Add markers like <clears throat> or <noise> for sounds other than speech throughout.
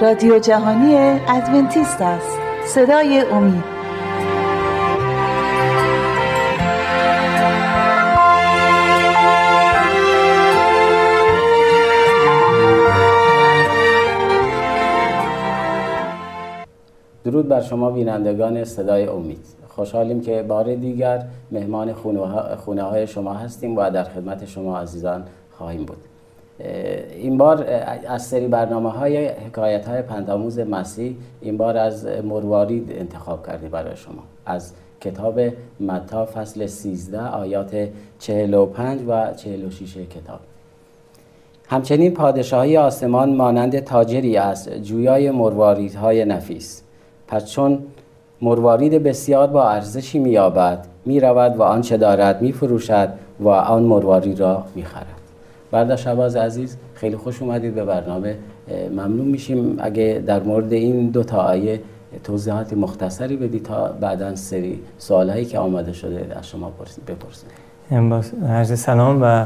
رادیو جهانی ادونتیست است. صدای امید. درود بر شما بینندگان صدای امید. خوشحالیم که بار دیگر مهمان خونه های شما هستیم و در خدمت شما عزیزان خواهیم بود. این بار از سری برنامه های حکایت های پنداموز مسیح این بار از مروارید انتخاب کردیم برای شما. از کتاب متا فصل 13 آیات 45 و 46 کتاب. همچنین پادشاهی آسمان مانند تاجری است جویای های نفیس. پس چون مروارید بسیار با ارزشی مییابد می‌رود و آنچه دارد میفروشد و آن مروارید را می‌خرد. بردا شباز عزیز خیلی خوش اومدید به برنامه. ممنون میشیم اگه در مورد این دو تا آیه توضیحات مختصری بدید تا بعدا سری سوالهایی که آماده شده از شما بپرسید عرض سلام و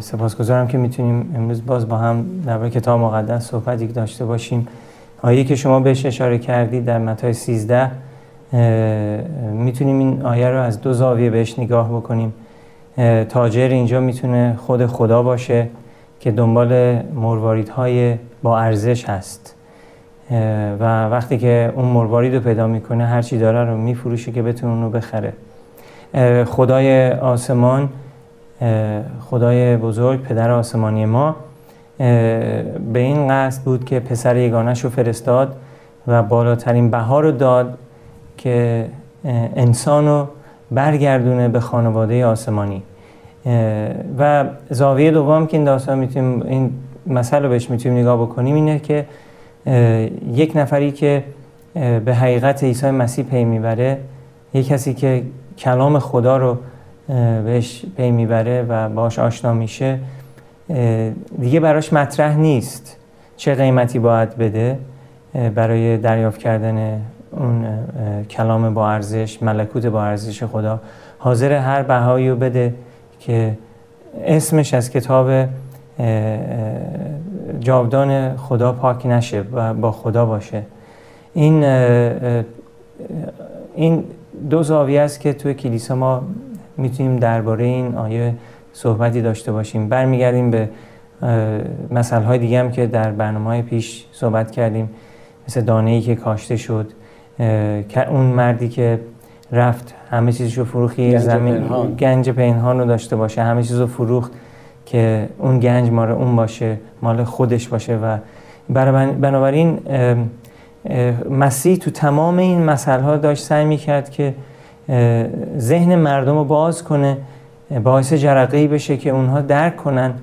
سپاسگزارم که می‌تونیم امروز باز با هم در کتاب مقدس صحبتی داشته باشیم. آیه که شما بهش اشاره کردید در متای 13 می‌تونیم این آیه رو از دو زاویه بهش نگاه بکنیم. تاجر اینجا می‌تونه خود خدا باشه که دنبال مرواریدهای با ارزش هست. و وقتی که اون مروارید رو پیدا می‌کنه هرچی داره رو میفروشه که بتونه اون رو بخره. خدای آسمان خدای بزرگ پدر آسمانی ما به این قصد بود که پسر یگانش رو فرستاد و بالاترین بها رو داد که انسان رو برگردونه به خانواده آسمانی. و زاویه دوم که این داستان می‌تونیم این مسئله بهش می‌تونیم نگاه بکنیم اینه که یک نفری که به حقیقت عیسی مسیح پی می‌بره یک کسی که کلام خدا رو بهش پی می‌بره و باش آشنا میشه دیگه براش مطرح نیست چه قیمتی باید بده برای دریافت کردن اون کلام با ارزش ملکوت با ارزش خدا حاضر هر بهایی رو بده که اسمش از کتاب جاودان خدا پاک نشه و با خدا باشه. این این دو زاویه است که توی کلیسا ما می‌تونیم درباره این آیه صحبتی داشته باشیم. برمیگردیم به مسئله های دیگه هم که در برنامه های پیش صحبت کردیم مثل دانه ای که کاشته شد. اون مردی که رفت همه چیزش رو فروخی زمین پنهان. گنج پنهان رو داشته باشه همه چیز رو فروخت که اون گنج مال اون باشه مال خودش باشه و بنابراین مسیح تو تمام این مسئله ها داشت سعی می‌کرد که ذهن مردم رو باز کنه باعث جرقه بشه که اونها درک کنن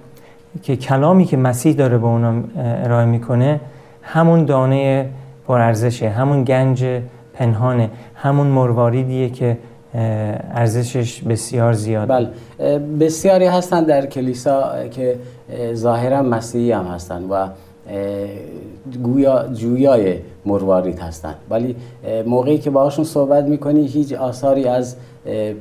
که کلامی که مسیح داره به اونا ارائه می‌کنه همون دانه پرارزشه. همون گنج پنهانه. همون مرواریدیه که ارزشش بسیار زیاد بله. بسیاری هستن در کلیسا که ظاهرا مسیحی هم هستن و گویا جویای مروارید هستن. ولی موقعی که باهاشون صحبت می‌کنی هیچ آثاری از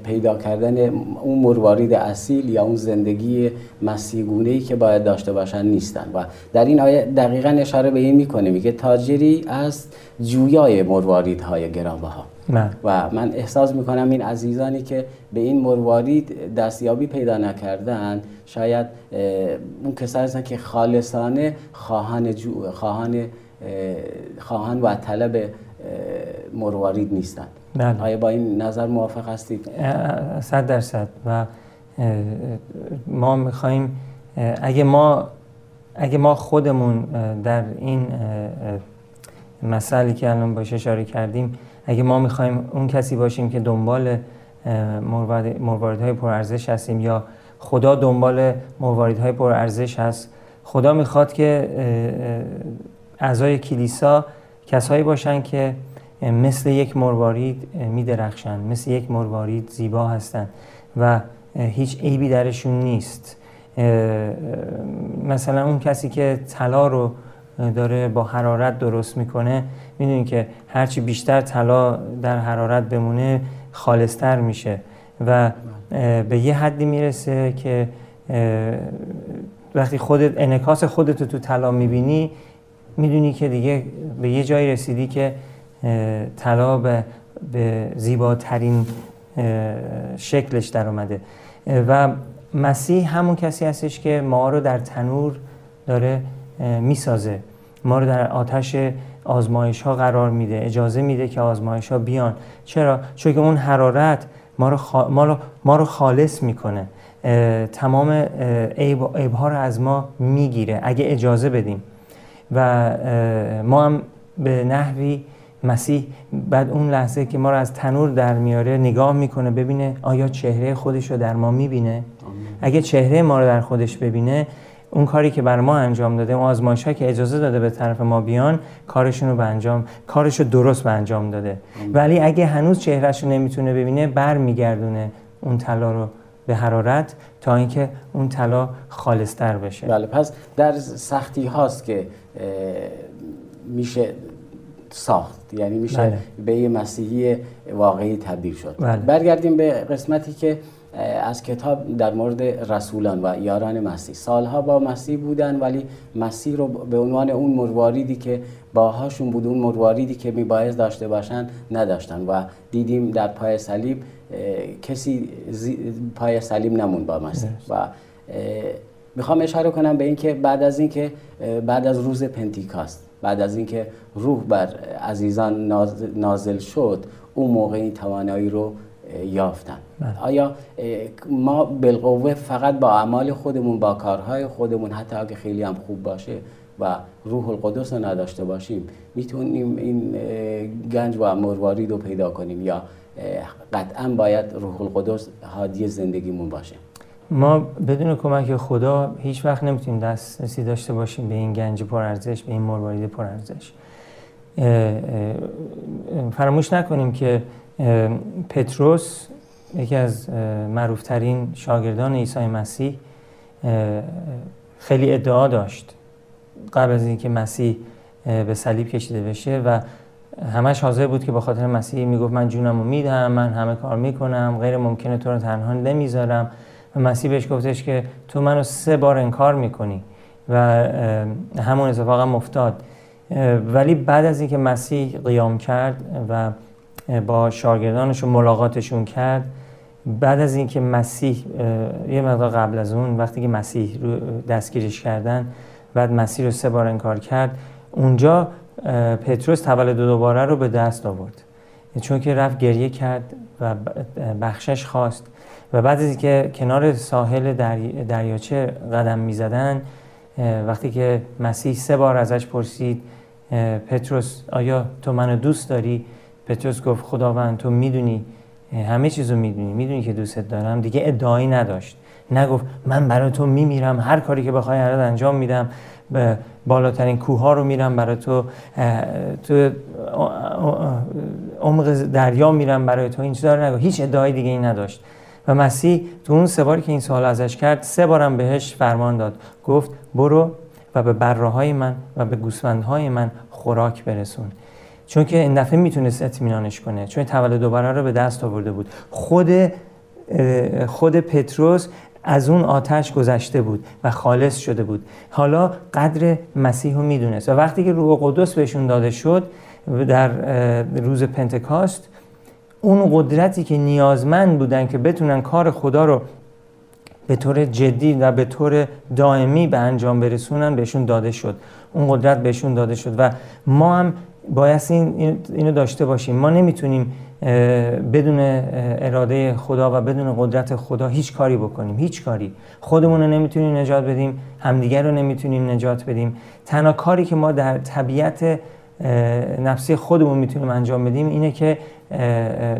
پیدا کردن اون مروارید اصیل یا اون زندگی مسیحگونه ای که باید داشته باشن نیستن. و در این آیه دقیقا اشاره به این می‌کنه میگه تاجری از جویای مرواریدهای گرانبها. من. و من احساس می‌کنم این عزیزانی که به این مروارید دستیابی پیدا نکردن شاید اون کسانی هستن که خالصانه خواهان, جو، خواهان, خواهان و طلب مروارید نیستن بله. آیا با این نظر موافق هستید؟ صد درصد و ما می‌خوایم اگه ما اگه ما خودمون در این مسئله که الان باشه اشاره کردیم اگه ما می‌خوایم اون کسی باشیم که دنبال مواردهای پرارزش هستیم یا خدا دنبال مواردهای پرارزش هست خدا می‌خواد که اعضای کلیسا کسایی باشن که مثل یک مروارید میدرخشن مثل یک مروارید زیبا هستن و هیچ عیبی درشون نیست. مثلا اون کسی که طلا رو داره با حرارت درست می‌کنه می‌دونی که هرچی بیشتر طلا در حرارت بمونه خالصتر میشه و به یه حدی می‌رسه که وقتی خودت انکاس خودت رو تو طلا می‌بینی می‌دونی که دیگه به یه جایی رسیدی که طلا به, به زیباترین شکلش در اومده و مسیح همون کسی هستش که ما رو در تنور داره می‌سازه. ما رو در آتش آزمایش ها قرار میده اجازه میده که آزمایش ها بیان. چرا؟ چون که اون حرارت ما رو, ما رو, ما رو خالص می‌کنه. تمام عیب, ها رو از ما می‌گیره. اگه اجازه بدیم. و ما هم به نحوی مسیح بعد اون لحظه که ما رو از تنور در میاره نگاه می‌کنه ببینه آیا چهره خودش رو در ما می‌بینه؟ اگه چهره ما رو در خودش ببینه اون کاری که بر ما انجام داده اون آزمایش که اجازه داده به طرف ما بیان کارشون رو به انجام کارش رو درست به انجام داده ولی اگه هنوز چهرهش رو نمی‌تونه ببینه بر میگردونه اون طلا رو به حرارت تا اینکه اون طلا خالصتر بشه بله پس در سختی هاست که میشه ساخت یعنی میشه بله. به یه مسیحی واقعی تبدیل شد بله. برگردیم به قسمتی که از کتاب در مورد رسولان و یاران مسیح. سالها با مسیح بودن ولی مسیح رو به عنوان اون مرواریدی که باهاشون بود اون مرواریدی که میبایز داشته باشن نداشتن و دیدیم در پای صلیب کسی پای صلیب نمون با مسیح. و می‌خوام اشاره کنم به اینکه بعد از اینکه بعد از روز پنتیکاست بعد از اینکه روح بر عزیزان نازل شد اون موقع این توانایی رو یافتن بله. آیا ما بالقوه فقط با اعمال خودمون با کارهای خودمون حتی اگه خیلی هم خوب باشه و روح القدس رو نداشته باشیم می‌تونیم این گنج و مروارید رو پیدا کنیم یا قطعا باید روح القدس حادی زندگیمون باشه؟ ما بدون کمک خدا هیچ وقت نمی‌تونیم دسترسی داشته باشیم به این گنج پرارزش به این مروارید پرارزش فراموش نکنیم که پتروس یکی از معروفترین شاگردان عیسی مسیح خیلی ادعا داشت قبل از اینکه مسیح به صلیب کشیده بشه و همش حاضر بود که با خاطر مسیح می‌گفت من جونم رو میدم من همه کار می‌کنم غیر ممکنه تو رو تنها نمی‌ذارم. و مسیح بهش گفتش که تو منو سه بار انکار می‌کنی و همون اتفاق هم افتاد. ولی بعد از اینکه مسیح قیام کرد و با شاگردانش ملاقاتشون کرد. بعد از اینکه مسیح یه مقدار قبل از اون وقتی که مسیح رو دستگیرش کردن بعد مسیح رو سه بار انکار کرد اونجا پتروس تولد دوباره رو به دست آورد. چون که رفت گریه کرد و بخشش خواست. و بعد از اینکه کنار ساحل دریاچه قدم می‌زدن وقتی که مسیح سه بار ازش پرسید پتروس آیا تو منو دوست داری؟ پتروس گفت خداوند تو می‌دونی همه چیزو می‌دونی می‌دونی که دوستت دارم. دیگه ادعایی نداشت. نگفت من برای تو میمیرم هر کاری که بخوای هر انجام میدم به بالاترین کوه ها رو میرم برای تو تو عمق دریا میرم برای تو. این چیزا نگفت. هیچ ادعای دیگه ای نداشت. و مسیح تو اون سه باری که این سوال ازش کرد سه بارم بهش فرمان داد. گفت برو و به بره من و به گوسفندهای من خوراک برسون. چون که این دفعه می‌تونست اطمینانش کنه چون تولد دوباره رو به دست آورده بود. خود خود پتروس از اون آتش گذشته بود و خالص شده بود. حالا قدر مسیح رو می‌دونست و وقتی که روح قدس بهشون داده شد در روز پنتکاست اون قدرتی که نیازمند بودن که بتونن کار خدا رو به طور جدی و به طور دائمی به انجام برسونن بهشون داده شد. اون قدرت بهشون داده شد و ما هم باید این اینو داشته باشیم. ما نمی‌تونیم بدون اراده خدا و بدون قدرت خدا هیچ کاری بکنیم. هیچ کاری. خودمون رو نمی‌تونیم نجات بدیم همدیگر رو نمی‌تونیم نجات بدیم. تنها کاری که ما در طبیعت نفسی خودمون می‌تونیم انجام بدیم اینه که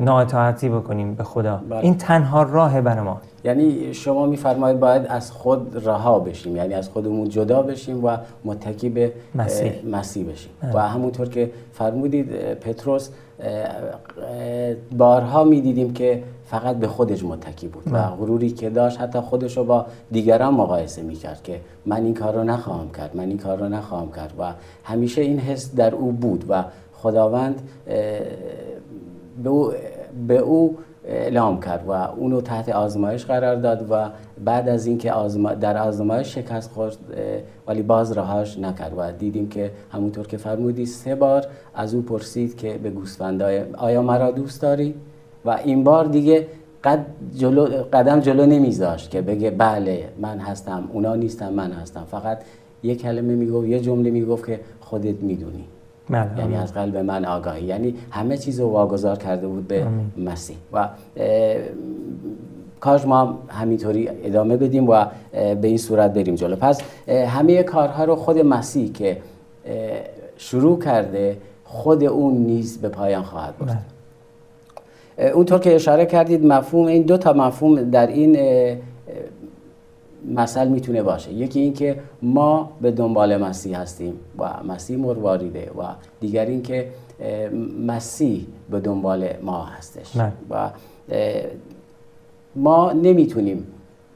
نااطاعتی بکنیم به خدا. بله. این تنها راه برای ما. یعنی شما میفرمایید باید از خود رها بشیم یعنی از خودمون جدا بشیم و متکی به مسیح, مسیح بشیم بله. و همونطور که فرمودید پتروس بارها می‌دیدیم که فقط به خودش متکی بود و. غروری که داشت حتی خودش رو با دیگران مقایسه می‌کرد که من این کار رو نخواهم کرد من این کار رو نخواهم کرد و همیشه این حس در او بود و خداوند به او, به او اعلام کرد و اونو تحت آزمایش قرار داد و بعد از اینکه آزما... در آزمایش شکست خورد ولی باز رهاش نکرد و دیدیم که همونطور که فرمودی سه بار از او پرسید که به گوسفندای آیا مرا دوست داری؟ و این بار دیگه قد جلو قدم جلو نمیذاشت که بگه بله من هستم اونا نیستم من هستم. فقط یه کلمه می‌گفت یه جمله می‌گفت که خودت می‌دونی. بله یعنی از قلب من آگاهی. یعنی همه چیز رو واگذار کرده بود به مسیح. و کاش ما همینطوری ادامه بدیم و به این صورت بریم جلو. پس همه کارها رو خود مسیح که شروع کرده خود اون نیز به پایان خواهد برد. بله. اونطور که اشاره کردید مفهوم این دو تا مفهوم در این مثل می‌تونه باشه. یکی اینکه ما به دنبال مسیح هستیم و مسیح مرواریده و دیگر اینکه مسیح به دنبال ما هستش. نه. و ما نمی‌تونیم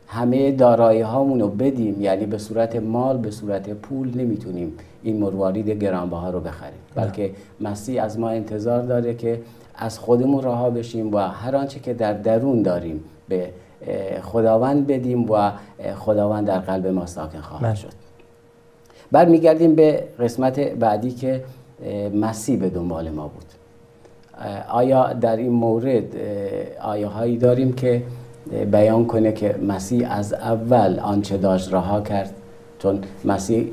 همه دارایی هامون رو بدیم یعنی به صورت مال به صورت پول نمی‌تونیم این مروارید گرانبها رو بخریم. بلکه مسیح از ما انتظار داره که از خودمون رها بشیم و هر آنچه که در درون داریم به خداوند بدیم و خداوند در قلب ما ساکن خواهد بله. شد. بعد میگردیم به قسمت بعدی که مسیح به دنبال ما بود. آیا در این مورد آیه هایی داریم که بیان کنه که مسیح از اول آنچه داشت رها کرد؟ چون مسیح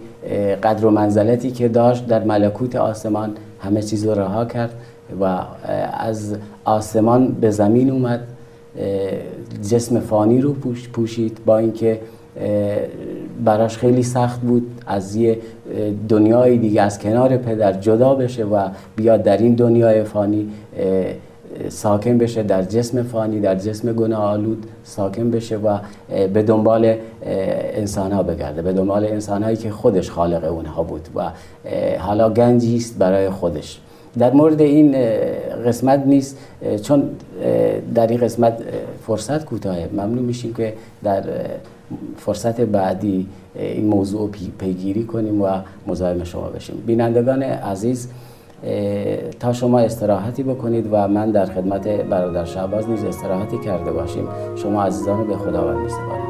قدر و منزلتی که داشت در ملکوت آسمان همه چیز رو رها کرد و از آسمان به زمین اومد. جسم فانی رو پوشید با اینکه براش خیلی سخت بود از یه دنیای دیگه از کنار پدر جدا بشه و بیاد در این دنیای فانی ساکن بشه در جسم فانی در جسم گناه آلود ساکن بشه و به دنبال انسان ها بگرده به دنبال انسان هایی که خودش خالق اونها بود و حالا گنجی است برای خودش. در مورد این قسمت نیست چون در این قسمت فرصت کوتاهه. ممنون میشیم که در فرصت بعدی این موضوع پیگیری کنیم و مزاحم شما بشیم. بینندگان عزیز تا شما استراحتی بکنید و من در خدمت برادر شعباز نیز استراحتی کرده باشیم. شما عزیزان به خداوند میسپارم.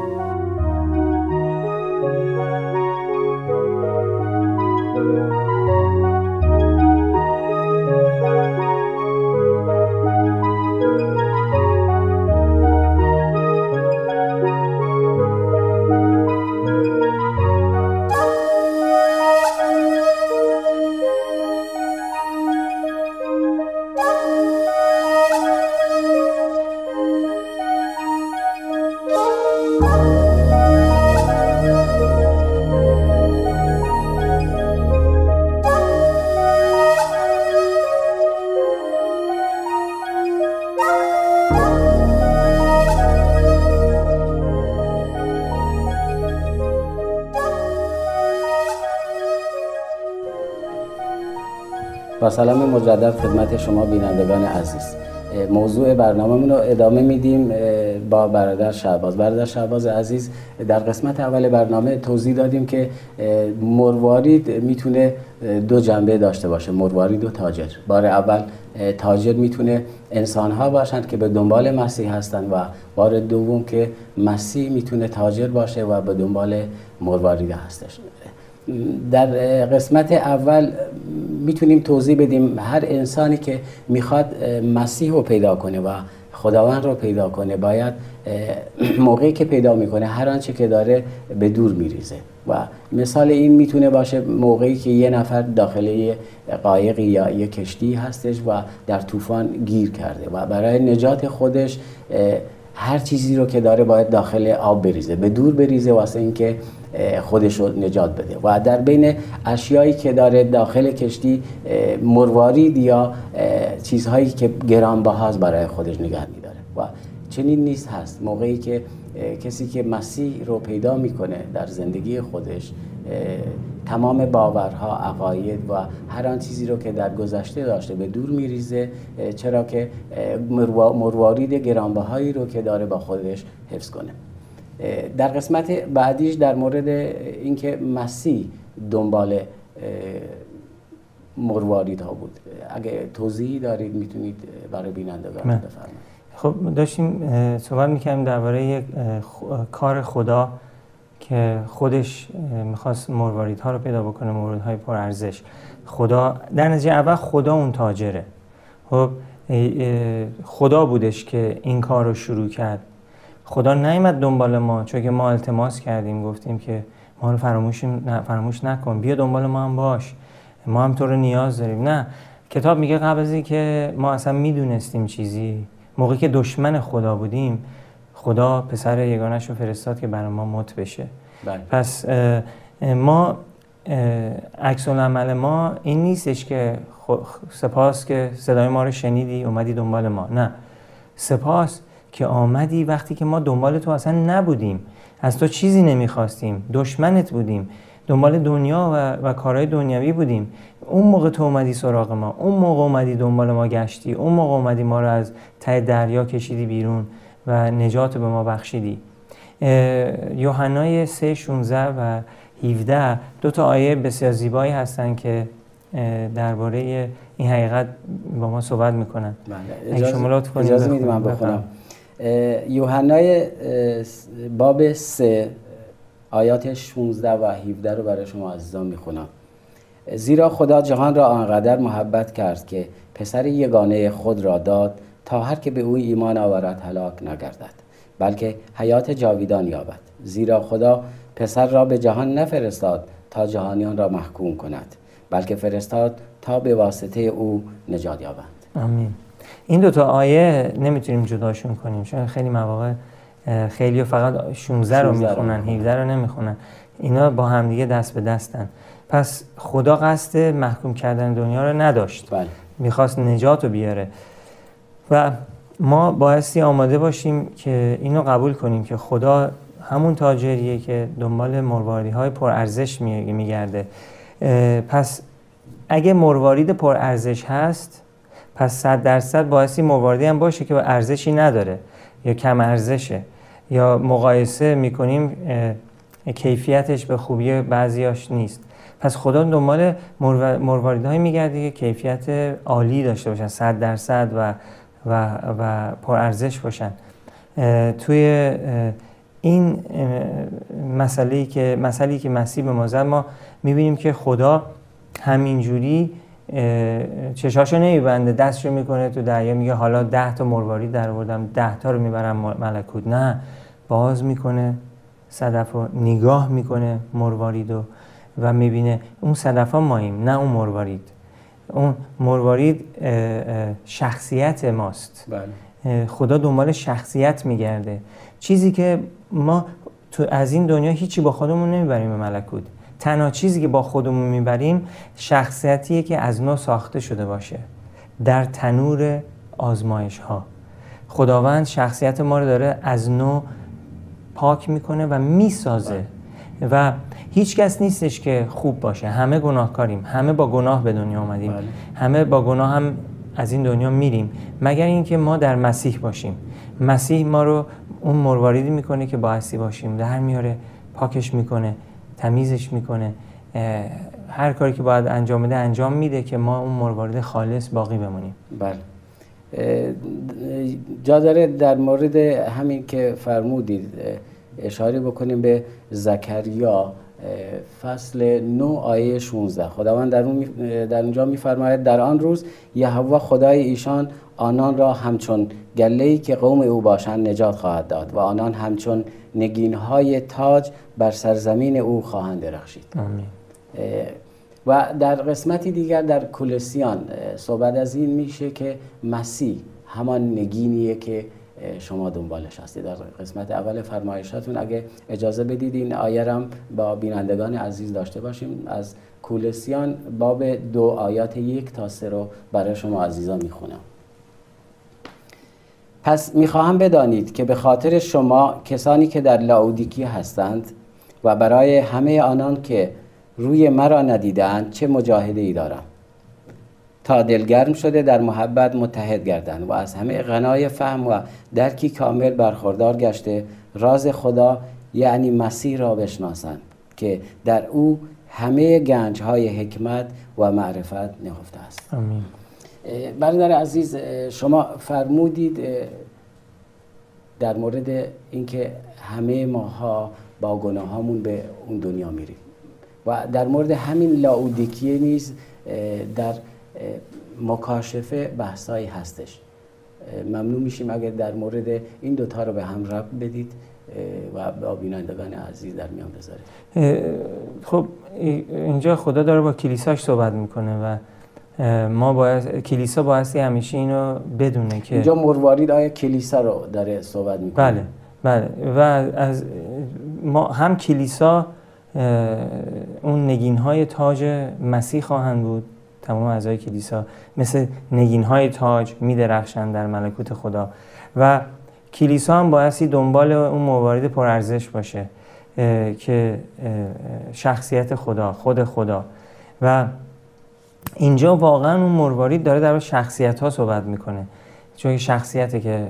سلام مجدد خدمت شما بینندگان عزیز. موضوع برنامه رو ادامه میدیم با برادر شعباز برادر شعباز عزیز در قسمت اول برنامه توضیح دادیم که مروارید می‌تونه دو جنبه داشته باشه. مروارید و تاجر. بار اول تاجر می‌تونه انسان ها باشند که به دنبال مسیح هستند و بار دوم که مسیح می‌تونه تاجر باشه و به دنبال مروارید هستش. در قسمت اول می‌تونیم توضیح بدیم هر انسانی که می‌خواد مسیح رو پیدا کنه و خداوند رو پیدا کنه باید <clears throat> موقعی که پیدا می‌کنه هر آنچه که داره به دور میریزه. و مثال این می‌تونه باشه موقعی که یه نفر داخل یه قایقی یا یه کشتی هستش و در طوفان گیر کرده و برای نجات خودش هر چیزی رو که داره باید داخل آب بریزه. به دور بریزه واسه اینکه خودش رو نجات بده. و در بین اشیایی که داره داخل کشتی مروارید یا چیزهایی که گرانبهاست برای خودش نگه میداره. و چنین نیست هست. موقعی که کسی که مسیح رو پیدا می‌کنه در زندگی خودش تمام باورها عقاید و هر آن چیزی رو که در گذشته داشته به دور میریزه چرا که مروارید گرانبهایی رو که داره با خودش حفظ کنه. در قسمت بعدیش در مورد اینکه مسیح دنبال مروارید ها بود. اگه توضیحی دارید می‌تونید برای بینندگان بفرمایید. خب داشتیم صحبت می‌کنیم درباره یک کار خدا که خودش می‌خواست مرواریدها رو پیدا بکنه مروردهای پر ارزش. خدا در نتیجه اول خدا اون تاجره. خب خدا بودش که این کار رو شروع کرد. خدا نیمد دنبال ما چون که ما التماس کردیم گفتیم که ما رو فراموش, فراموش نکن بیا دنبال ما هم باش. ما هم تو رو نیاز داریم. نه کتاب میگه قبل از که ما اصلا می‌دونستیم چیزی موقعی که دشمن خدا بودیم خدا پسر یگانش رو فرستاد که برای ما مت بشه. بله. پس ما عکس عمل ما این نیستش که سپاس که صدای ما رو شنیدی اومدی دنبال ما. نه. سپاس که آمدی وقتی که ما دنبال تو اصلا نبودیم. از تو چیزی نمی‌خواستیم. دشمنت بودیم. دنبال دنیا و, و کارهای دنیوی بودیم. اون موقع تو اومدی سراغ ما. اون موقع اومدی دنبال ما گشتی. اون موقع اومدی ما رو از ته دریا کشیدی بیرون و نجات به ما بخشیدی. یوحنای 3 16 و 17 دو تا آیه بسیار زیبایی هستن که درباره این حقیقت با ما صحبت می‌کنن. بله. اجازه, اجازه میدیم من بخونم. یوحنای باب 3 آیات 16 و 17 رو برای شما عزیزان می‌خونم. زیرا خدا جهان را آنقدر محبت کرد که پسر یگانه خود را داد تا هر که به او ایمان آورد هلاک نگردد بلکه حیات جاویدان یابد. زیرا خدا پسر را به جهان نفرستاد تا جهانیان را محکوم کند بلکه فرستاد تا به واسطه او نجات یابند. آمین. این دو تا آیه نمی‌تونیم جداشون کنیم چون خیلی مواقع خیلی فقط 16 رو می‌خونن 17 رو نمی‌خونن. اینا با همدیگه دست به دستن. پس خدا قصد محکوم کردن دنیا رو نداشت. بله. می‌خواست نجات رو بیاره. و ما بایستی آماده باشیم که اینو قبول کنیم که خدا همون تاجریه که دنبال مرواریدی های پرارزش میگرده. پس اگه مروارید پرارزش هست پس صد درصد بایستی مرواریدی هم باشه که ارزشی نداره یا کم ارزشه یا مقایسه می‌کنیم کیفیتش به خوبی بعضیاش نیست. پس خدا دنبال های میگرده که کیفیت عالی داشته باشن صد درصد و و, و پرارزش باشن. توی این مسئله که مسئله که مسیح به ما زد ما می‌بینیم که خدا همینجوری چشاشو نمیبنده دستشو می‌کنه تو دریا میگه حالا ده تا مروارید در بردم ده تا رو می‌برم ملکوت. نه باز می‌کنه صدف رو نگاه می‌کنه مروارید و, و می‌بینه اون صدف ها ماییم نه اون مروارید. اون مروارید شخصیت ماست. بله. خدا دنبال شخصیت میگرده. چیزی که ما تو از این دنیا هیچی با خودمون نمی‌بریم به ملکوت. تنها چیزی که با خودمون می‌بریم شخصیتیه که از نو ساخته شده باشه. در تنور آزمایش ها خداوند شخصیت ما رو داره از نو پاک می‌کنه و می‌سازه. و هیچ کس نیستش که خوب باشه. همه گناهکاریم. همه با گناه به دنیا آمدیم بله. همه با گناه هم از این دنیا میریم. مگر اینکه ما در مسیح باشیم. مسیح ما رو اون مرواریدی می‌کنه که بایستی باشیم. در میاره پاکش می‌کنه. تمیزش می‌کنه. هر کاری که باید انجام بده انجام میده که ما اون مروارید خالص باقی بمونیم. بله. جا داره در مورد همین که فرمودید اشاره بکنیم به زکریا فصل 9 آیه 16 خداوند در, اون در اونجا میفرماید در آن روز یهوه خدای ایشان آنان را همچون گله‌ای که قوم او باشند نجات خواهد داد و آنان همچون نگینهای تاج بر سرزمین او خواهند درخشید. و در قسمتی دیگر در کولسیان صحبت از این میشه که مسیح همان نگینیه که شما دنبالش هستید. در قسمت اول فرمایشاتون اگه اجازه بدید این آیه با بینندگان عزیز داشته باشیم. از کولسیان باب دو آیات یک تا سه رو برای شما عزیزان می‌خونم. پس می‌خواهم بدانید که به خاطر شما کسانی که در لاودیکی هستند و برای همه آنان که روی مرا ندیدند چه مجاهده ای دارم. تا دلگرم شده در محبت متحد گردند و از همه غنای فهم و درکی کامل برخوردار گشته راز خدا یعنی مسیح را بشناسند که در او همه گنج های حکمت و معرفت نهفته است. آمین. برادر عزیز شما فرمودید در مورد اینکه همه ماها با گناهامون به اون دنیا میریم. و در مورد همین لاودیکیه نیز در مکاشفه بحثایی هستش. ممنون میشیم اگر در مورد این دوتا رو به هم رب بدید و با بینندگان عزیز در میان بذارید. خب اینجا خدا داره با کلیساش صحبت می‌کنه و ما باید کلیسا بایستی همیشه اینو بدونه که اینجا مروارید آیا کلیسا رو داره صحبت می‌کنه؟ بله بله. و از ما هم کلیسا اون نگین های تاج مسیح خواهند بود تمام اعضای کلیسا. مثل نگین های تاج می درخشند در ملکوت خدا. و کلیسا هم بایستی دنبال اون موارد پرارزش باشه که شخصیت خدا خود خدا. و اینجا واقعا اون مروارید داره در شخصیت ها صحبت می‌کنه چون شخصیتی که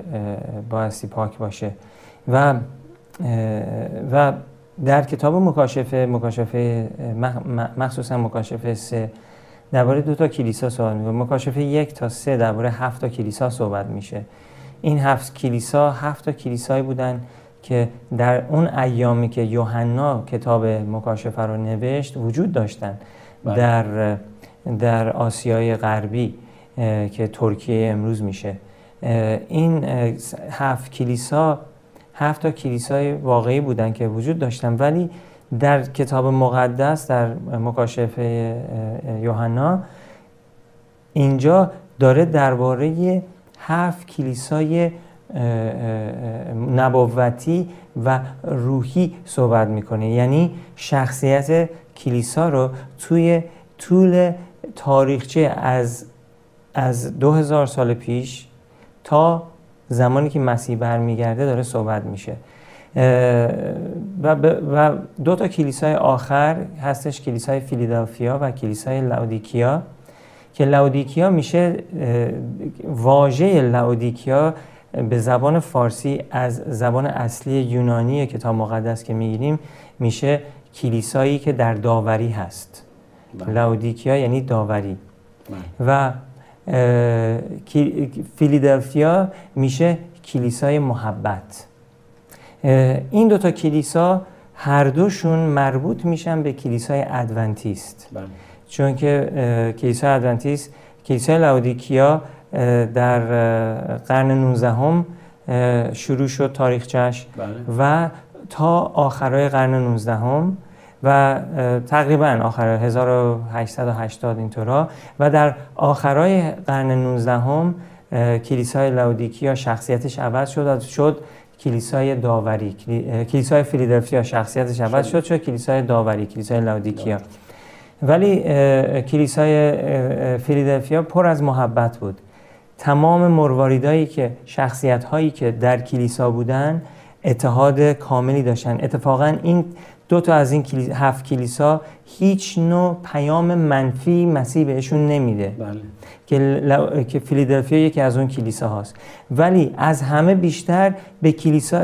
بایستی پاک باشه. و و در کتاب مکاشفه مکاشفه مخصوصا مکاشفه سه درباره دو تا کلیسا صحبت می‌کنه. مکاشفه یک تا سه درباره هفت تا کلیسا صحبت میشه. این هفت کلیسا هفت تا کلیسایی بودن که در اون ایامی که یوحنا کتاب مکاشفه رو نوشت وجود داشتن. بله. در در آسیای غربی که ترکیه امروز میشه. این هفت کلیسا هفت تا کلیسای واقعی بودن که وجود داشتن. ولی در کتاب مقدس در مکاشفه یوحنا اینجا داره درباره هفت کلیسای نبوتی و روحی صحبت می‌کنه. یعنی شخصیت کلیسا رو توی طول تاریخچه از از دو هزار سال پیش تا زمانی که مسیح برمیگرده داره صحبت میشه و, و دو تا کلیسای آخر هستش کلیسای فیلیدلفیا و کلیسای لاودیکیا که لاودیکیا میشه واژه لاودیکیا به زبان فارسی از زبان اصلی یونانی کتاب مقدس که می‌گیریم میشه کلیسایی که در داوری هست. لاودیکیا یعنی داوری بله. و فیلیدلفیا میشه کلیسای محبت این دوتا کلیسا هر دوشون مربوط میشن به کلیسای ادونتیست بله. چون که کلیسای ادونتیست کلیسای لاودیکیا در قرن 19 هم شروع شد تاریخچش بله. و تا آخرای قرن 19 هم و تقریبا آخر 1880 اینطورا و در آخرای قرن 19 هم کلیسای لاودیکیا شخصیتش عوض شد شد کلیسای داوری کلیسای فیلادلفیا شخصیتش عوض شد شد کلیسای داوری کلیسای لاودیکیا. ولی کلیسای فیلادلفیا پر از محبت بود. تمام مرواریدایی که شخصیت هایی که در کلیسا بودن اتحاد کاملی داشتن. اتفاقا این دو تا از این هفت کلیسا هیچ نوع پیام منفی مسیح بهشون نمیده. بله. که, که فیلادلفیا یکی از اون کلیسا هاست. ولی از همه بیشتر به کلیسا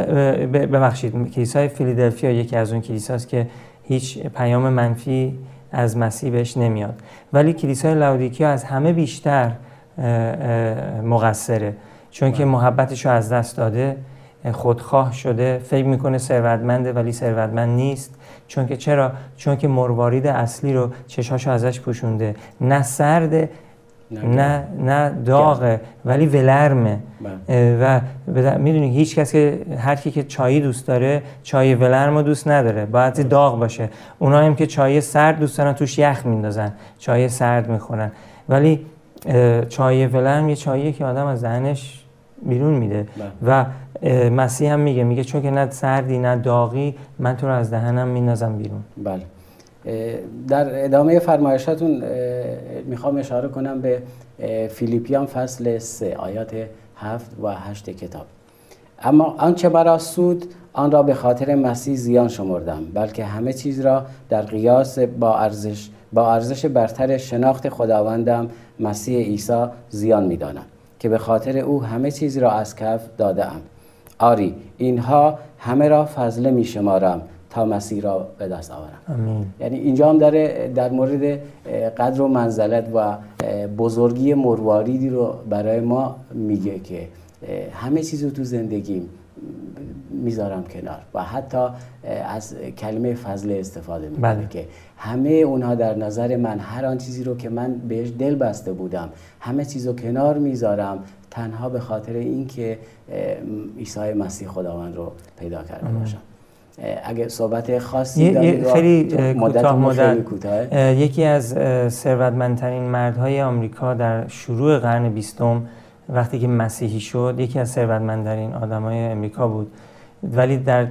ببخشید کلیسای فیلادلفیا یکی از اون کلیساست که هیچ پیام منفی از مسیح بهش نمیاد. ولی کلیسای لاودیکیا از همه بیشتر مقصره. چون که بله. محبتش رو از دست داده. خودخواه شده فکر می‌کنه ثروتمنده ولی ثروتمند نیست. چون که چرا؟ چون که مروارید اصلی رو چشاشو ازش پوشونده. نه سرده نه نه داغه ولی ولرمه. بله. و می‌دونی هیچ کس که هر کی که چای دوست داره چای ولرم رو دوست نداره. باید داغ باشه. اونا هم که چای سرد دوست دارن توش یخ میندازن. چای سرد می‌خورن. ولی چای ولرم یه چاییه که آدم از ذهنش بیرون میده. بله. و مسیح هم میگه میگه چون که نه سردی نه داغی من تو رو از دهنم میندازم بیرون. بله. در ادامه فرمایشاتون می‌خوام اشاره کنم به فیلیپیان فصل 3 آیات 7 و 8 کتاب. اما آنچه مرا سود آن را به خاطر مسیح زیان شمردم بلکه همه چیز را در قیاس با ارزش با ارزش برتر شناخت خداوندم مسیح عیسی زیان می‌دانم که به خاطر او همه چیز را از کف داده ام آری اینها همه را فضله می شمارم تا مسیح را به دست آورم. یعنی اینجا هم داره در مورد قدر و منزلت و بزرگی مرواریدی رو برای ما میگه که همه چیز رو تو زندگیم می‌ذارم کنار و حتی از کلمه فضل استفاده می‌کنه بله. که همه اونها در نظر من هر آن چیزی رو که من بهش دل بسته بودم همه چیز رو کنار می‌ذارم تنها به خاطر اینکه عیسی مسیح خداوند رو پیدا کرده باشم. اگه صحبت خاصی دارید خیلی کوتاه مدت یکی از ثروتمندترین مردهای آمریکا در شروع قرن بیستم وقتی که مسیحی شد یکی از ثروتمندترین آدمای امریکا بود. ولی در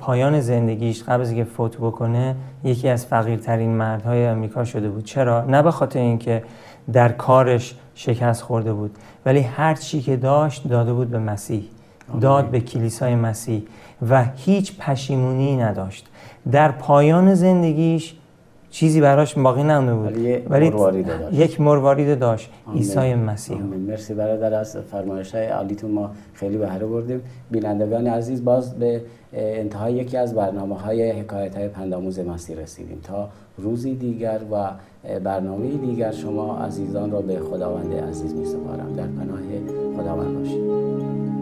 پایان زندگیش قبل از اینکه فوت بکنه یکی از فقیرترین مردهای امریکا شده بود. چرا؟ نه به خاطر اینکه در کارش شکست خورده بود ولی هر چی که داشت داده بود به مسیح. داد به کلیسای مسیح. و هیچ پشیمونی نداشت. در پایان زندگیش چیزی براش باقی نمونده بود. ولی, داشت. یک مروارید داشت. عیسی مسیح. مرسی برادر از فرمایش های عالیتون ما خیلی بهره بردیم. بینندگان عزیز باز به انتهای یکی از برنامه های حکایت های پنداموز مسیح رسیدیم. تا روزی دیگر و برنامه دیگر شما عزیزان را به خداوند عزیز می سپارم. در پناه خداوند باشید.